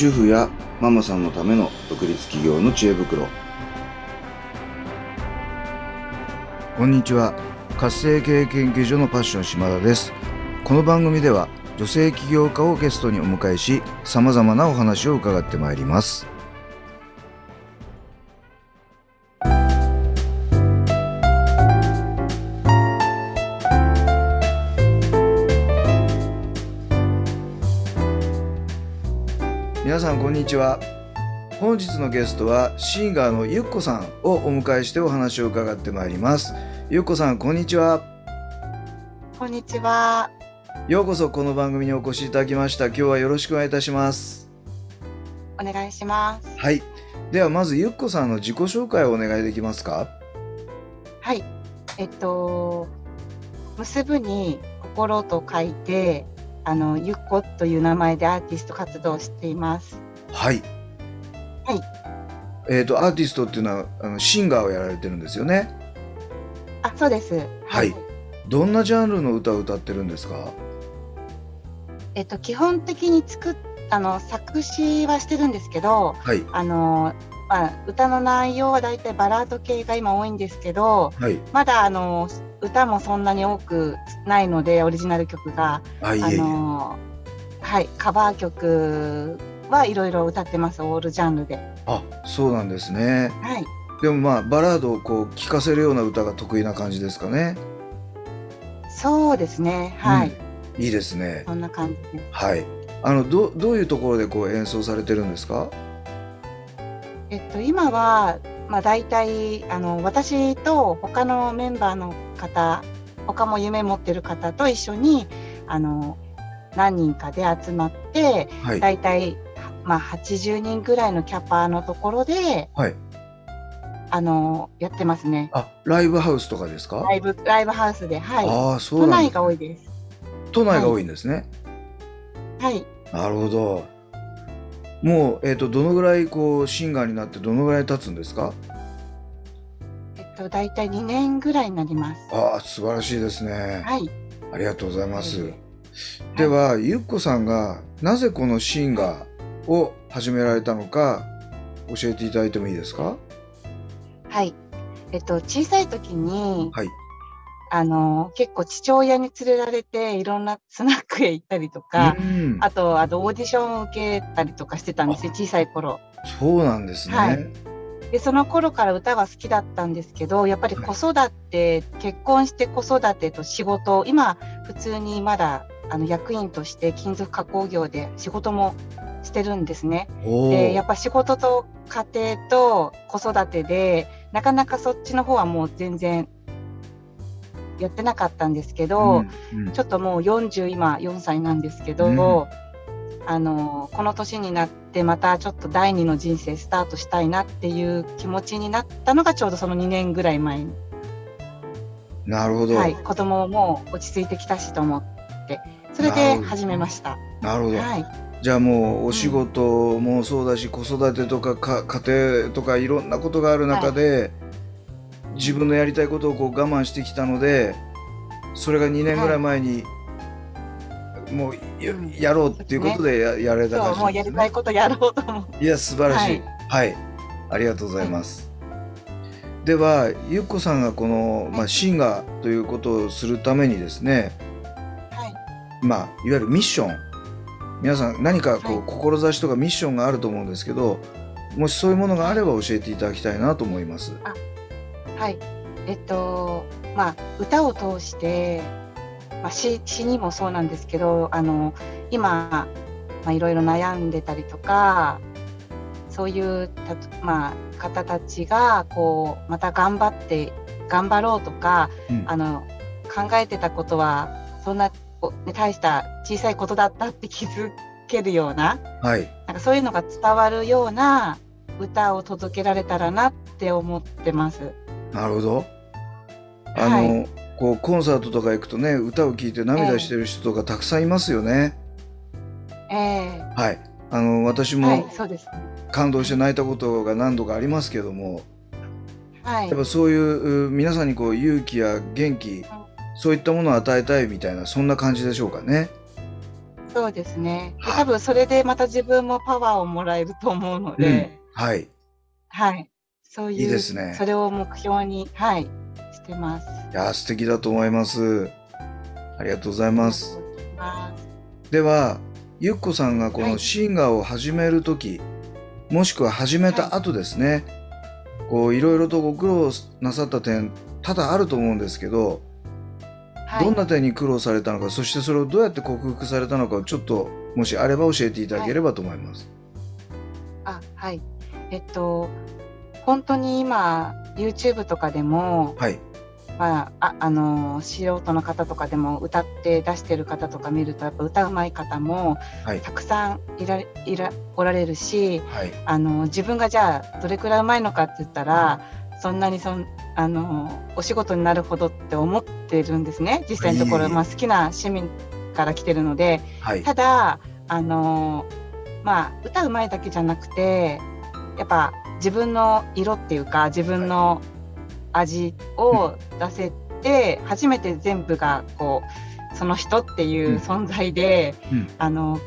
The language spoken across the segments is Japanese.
主婦やママさんのための独立企業の知恵袋。こんにちは。活性経営研究所のパッション島田です。この番組では女性起業家をゲストにお迎えし様々なお話を伺ってまいります。皆さんこんにちは。本日のゲストはシンガーのゆっこさんをお迎えしてお話を伺ってまいります。ゆっこさんこんにちは。こんにちは。ようこそこの番組にお越しいただきました。今日はよろしくお願いいたします。お願いします。はい。ではまずゆっこさんの自己紹介をお願いできますか？はい。えっと、結ぶに心と書いて、あの、ゆっこという名前でアーティスト活動をしています。はい。はい。えっ、とアーティストっていうのはあのシンガーをやられてるんですよね？あ、そうです。はい。どんなジャンルの歌を歌ってるんですか？えっと、基本的に作っあの作詞はしてるんですけど、はい。あの、まあ、歌の内容はだいたいバラード系が今多いんですけど、はい。まだあの歌もそんなに多くないので、オリジナル曲が。ああいえいえ。のはい、カバー曲はいろいろ歌ってます、オールジャンルで。あそうなんですね。はい、でもまあバラードをこう聴かせるような歌が得意な感じですかね。そうですね、はい、いいですね。そんな感じ。はい。あのどどういうところでこう演奏されてるんですか？えっと、今は、まあ、大体あの私と他のメンバーの方、他も夢持ってる方と一緒にあの何人かで集まって、はい。大体、まあ、80人ぐらいのキャパのところではい。あのやってますね。あライブハウスとかですか？ライブライブハウスで、はい、ああそう都内が多いです。都内が多いんですね、はい。なるほどもう、えー、とどのぐらいこうシンガーになってどのぐらい経つんですか？えっと、大体2年ぐらいになります。ああ素晴らしいですね、はい。ありがとうございます、はいではゆっこさんがなぜこのシンガーを始められたのか教えていただいてもいいですか？はい。えっと、小さい時に、はいあの、結構父親に連れられて、いろんなスナックへ行ったりとか、うん。あと、あと、オーディションを受けたりとかしてたんですよ、小さい頃。そうなんですね、はい。で、その頃から歌が好きだったんですけど、やっぱり子育て、結婚して子育てと仕事、今、普通にまだ、あの、役員として金属加工業で仕事もしてるんですね。でやっぱ仕事と家庭と子育てでなかなかそっちの方はもう全然やってなかったんですけど、うんうん。ちょっともう40今4歳なんですけど、うん。あのこの年になってまたちょっと第二の人生スタートしたいなっていう気持ちになったのがちょうどその2年ぐらい前。に、なるほど、はい、子供も落ち着いてきたしと思ってそれで始めました。なるほど、はい、じゃあもうお仕事もそうだし、子育てとかか家庭とかいろんなことがある中で、自分のやりたいことをこう我慢してきたのでそれが2年ぐらい前に、もうやろうっていうことでややられた感じですね。やりたいことやろうと。思っていや素晴らしい、ははい。い。ありがとうございます。ではゆっこさんがこの、まあ、シンガーということをするためにですね、はい。まあ、いわゆるミッション。皆さん何かこう、はい。志とかミッションがあると思うんですけどもしそういうものがあれば教えていただきたいなと思います。はい。えっと、まあ、歌を通して、まあ、詩詩にもそうなんですけど、あの、今、まあ、いろいろ悩んでたりとか、そういうたと、まあ、方たちが、こう、また頑張って、頑張ろうとか、うんあの、考えてたことは、そんな、大した小さいことだったって気づけるような、はい、なんかそういうのが伝わるような歌を届けられたらなって思ってます。なるほど。あの、はいこうコンサートとか行くとね歌を聴いて涙してる人とかたくさんいますよね。ええはい。あの私はも。感動して泣いたことが何度かありますけども、はいやっ。ぱそういうう皆さんにこう勇気や元気そういったものを与えたいみたいなそんな感じでしょうかね。そうですね。多分それでまた自分もパワーをもらえると思うので、はい。はい。そういう、いいですねそれを目標に、はい、してます。いやー、素敵だと思います。ありがとうございます。では、ゆっこさんがこのはいシンガーを始めるとき、もしくは始めた後ですね、こういろいろとご苦労なさった点、多々あると思うんですけど、はい、どんな点に苦労されたのか、そしてそれをどうやって克服されたのかをちょっと、もしあれば教えていただければと思います。あ、はい。えっと、本当に今、YouTube とかでも、はい。まあ、ああの素人の方とかでも歌って出してる方とか見るとやっぱ歌うまい方もはい。たくさんいられいらおられるしはい。あの自分がじゃあどれくらいうまいのかって言ったらそんなにそんあのお仕事になるほどって思ってるんですね実際のところ、まあ、好きな市民から来てるのではい。ただあのまあ歌うまいだけじゃなくてやっぱ自分の色っていうか自分の味を出せて、初めて全部がこうその人っていう存在で、うんあの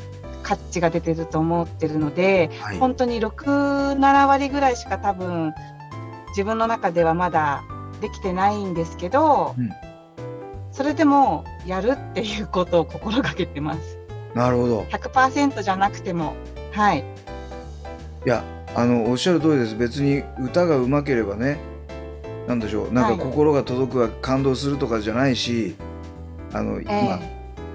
価値が出てると思ってるので、はい。本当に67割ぐらいしか多分自分の中ではまだできてないんですけど、うんそれでもやるっていうことを心がけてます。なるほど。100%じゃなくても、はい、いや、あの、おっしゃる通りです。別に歌がうまければね、なんでしょう、なんかはい。心が届くわ、感動するとかじゃないし、あの、えまあ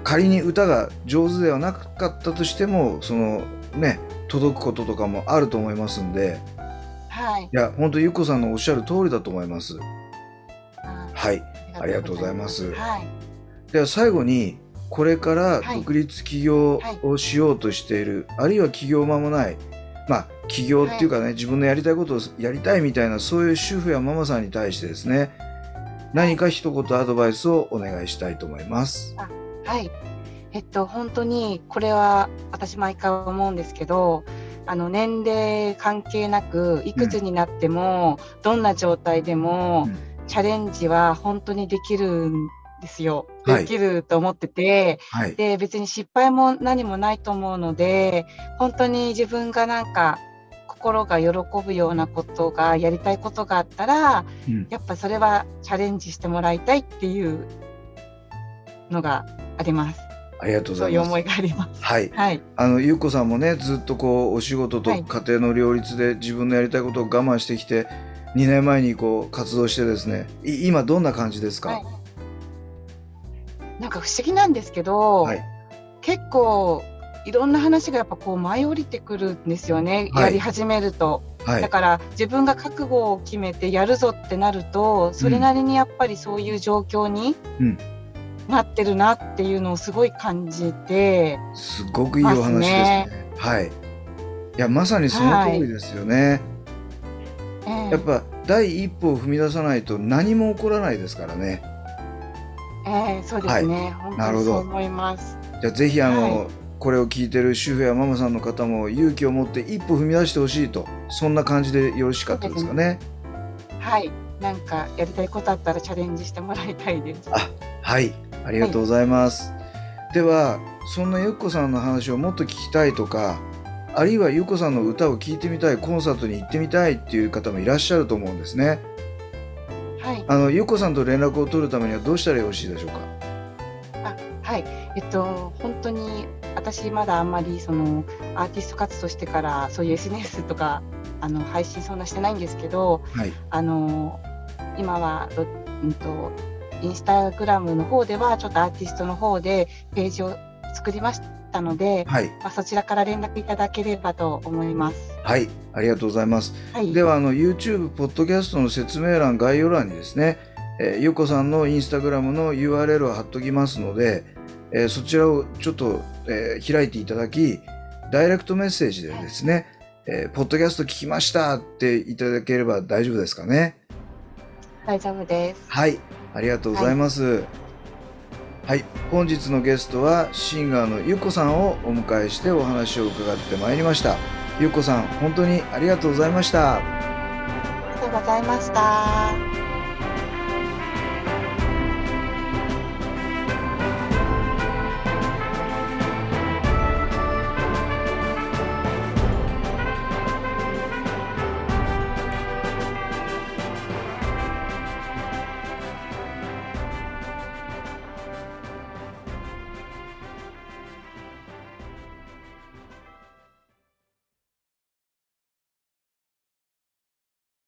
仮に歌が上手ではなかったとしても、そのね、届くこととかもあると思いますんで、はい、いや、本当ゆっこさんのおっしゃる通りだと思います。あはい。ありがとうございます。はい、では最後に、これからはい。独立起業をしようとしている、あるいは起業間もない、まあ、起業っていうかね、自分のやりたいことをやりたいみたいな、そういう主婦やママさんに対してですね、何か一言アドバイスをお願いしたいと思います。はい。えっと、本当に、これは私毎回思うんですけど、あの、年齢関係なく、いくつになっても、どんな状態でも、うんチャレンジは本当にできるんですよ。はいできると思ってて、はい。で、別に失敗も何もないと思うので、本当に自分がなんか、心が喜ぶようなことが、やりたいことがあったら、うんやっぱそれはチャレンジしてもらいたいっていうのがあります。ありがとうございます。そういう思いがあります。はい。はい。あの、ゆっこさんもね、ずっとこう、お仕事とはい家庭の両立で自分のやりたいことを我慢してきて、2年前にこう、活動してですね、い今どんな感じですか？はいなんか不思議なんですけど、はい結構いろんな話がやっぱこう舞い降りてくるんですよね、はいやり始めると。はいだ。から自分が覚悟を決めてやるぞってなると、それなりにやっぱりそういう状況にうんなってるなっていうのをすごい感じて、すごくいいお話ですね。はい。いや、まさにその通りですよね。ええやっぱ、第一歩を踏み出さないと何も起こらないですからね。ええそうですね、なるほどにそう思います。じゃあ、ぜひ、あの、はいこれを聞いてる主婦やママさんの方も勇気を持って一歩踏み出してほしいと、そんな感じでよろしかったですかね。はい、なんかやりたいことあったらチャレンジしてもらいたいです。はい、ありがとうございます。では、そんなゆっこさんの話をもっと聞きたいとか、あるいはゆっこさんの歌を聴いてみたい、コンサートに行ってみたいっていう方もいらっしゃると思うんですね。はい、あのゆっこさんと連絡を取るためにはどうしたらよろしいでしょうか？はい、えっと本当に私まだあんまりそのアーティスト活動してからそういう SNS とかあの配信そんなしてないんですけど、はい、あの今はどうんとインスタグラムの方ではちょっとアーティストの方でページを作りましたので、はい、まあ、そちらから連絡いただければと思います。はい、ありがとうございます。はい、では、あの YouTube、ポッドキャストの説明欄、概要欄にですね、えーゆっこさんのインスタグラムの URL を貼っときますので、えーそちらをちょっと、えー開いていただき、ダイレクトメッセージでですね、えーポッドキャスト聞きましたっていただければ大丈夫ですかね。大丈夫です。はい、ありがとうございます。はい、本日のゲストはシンガーのゆっこさんをお迎えしてお話を伺ってまいりました。ゆっこさん、本当にありがとうございました。ありがとうございました。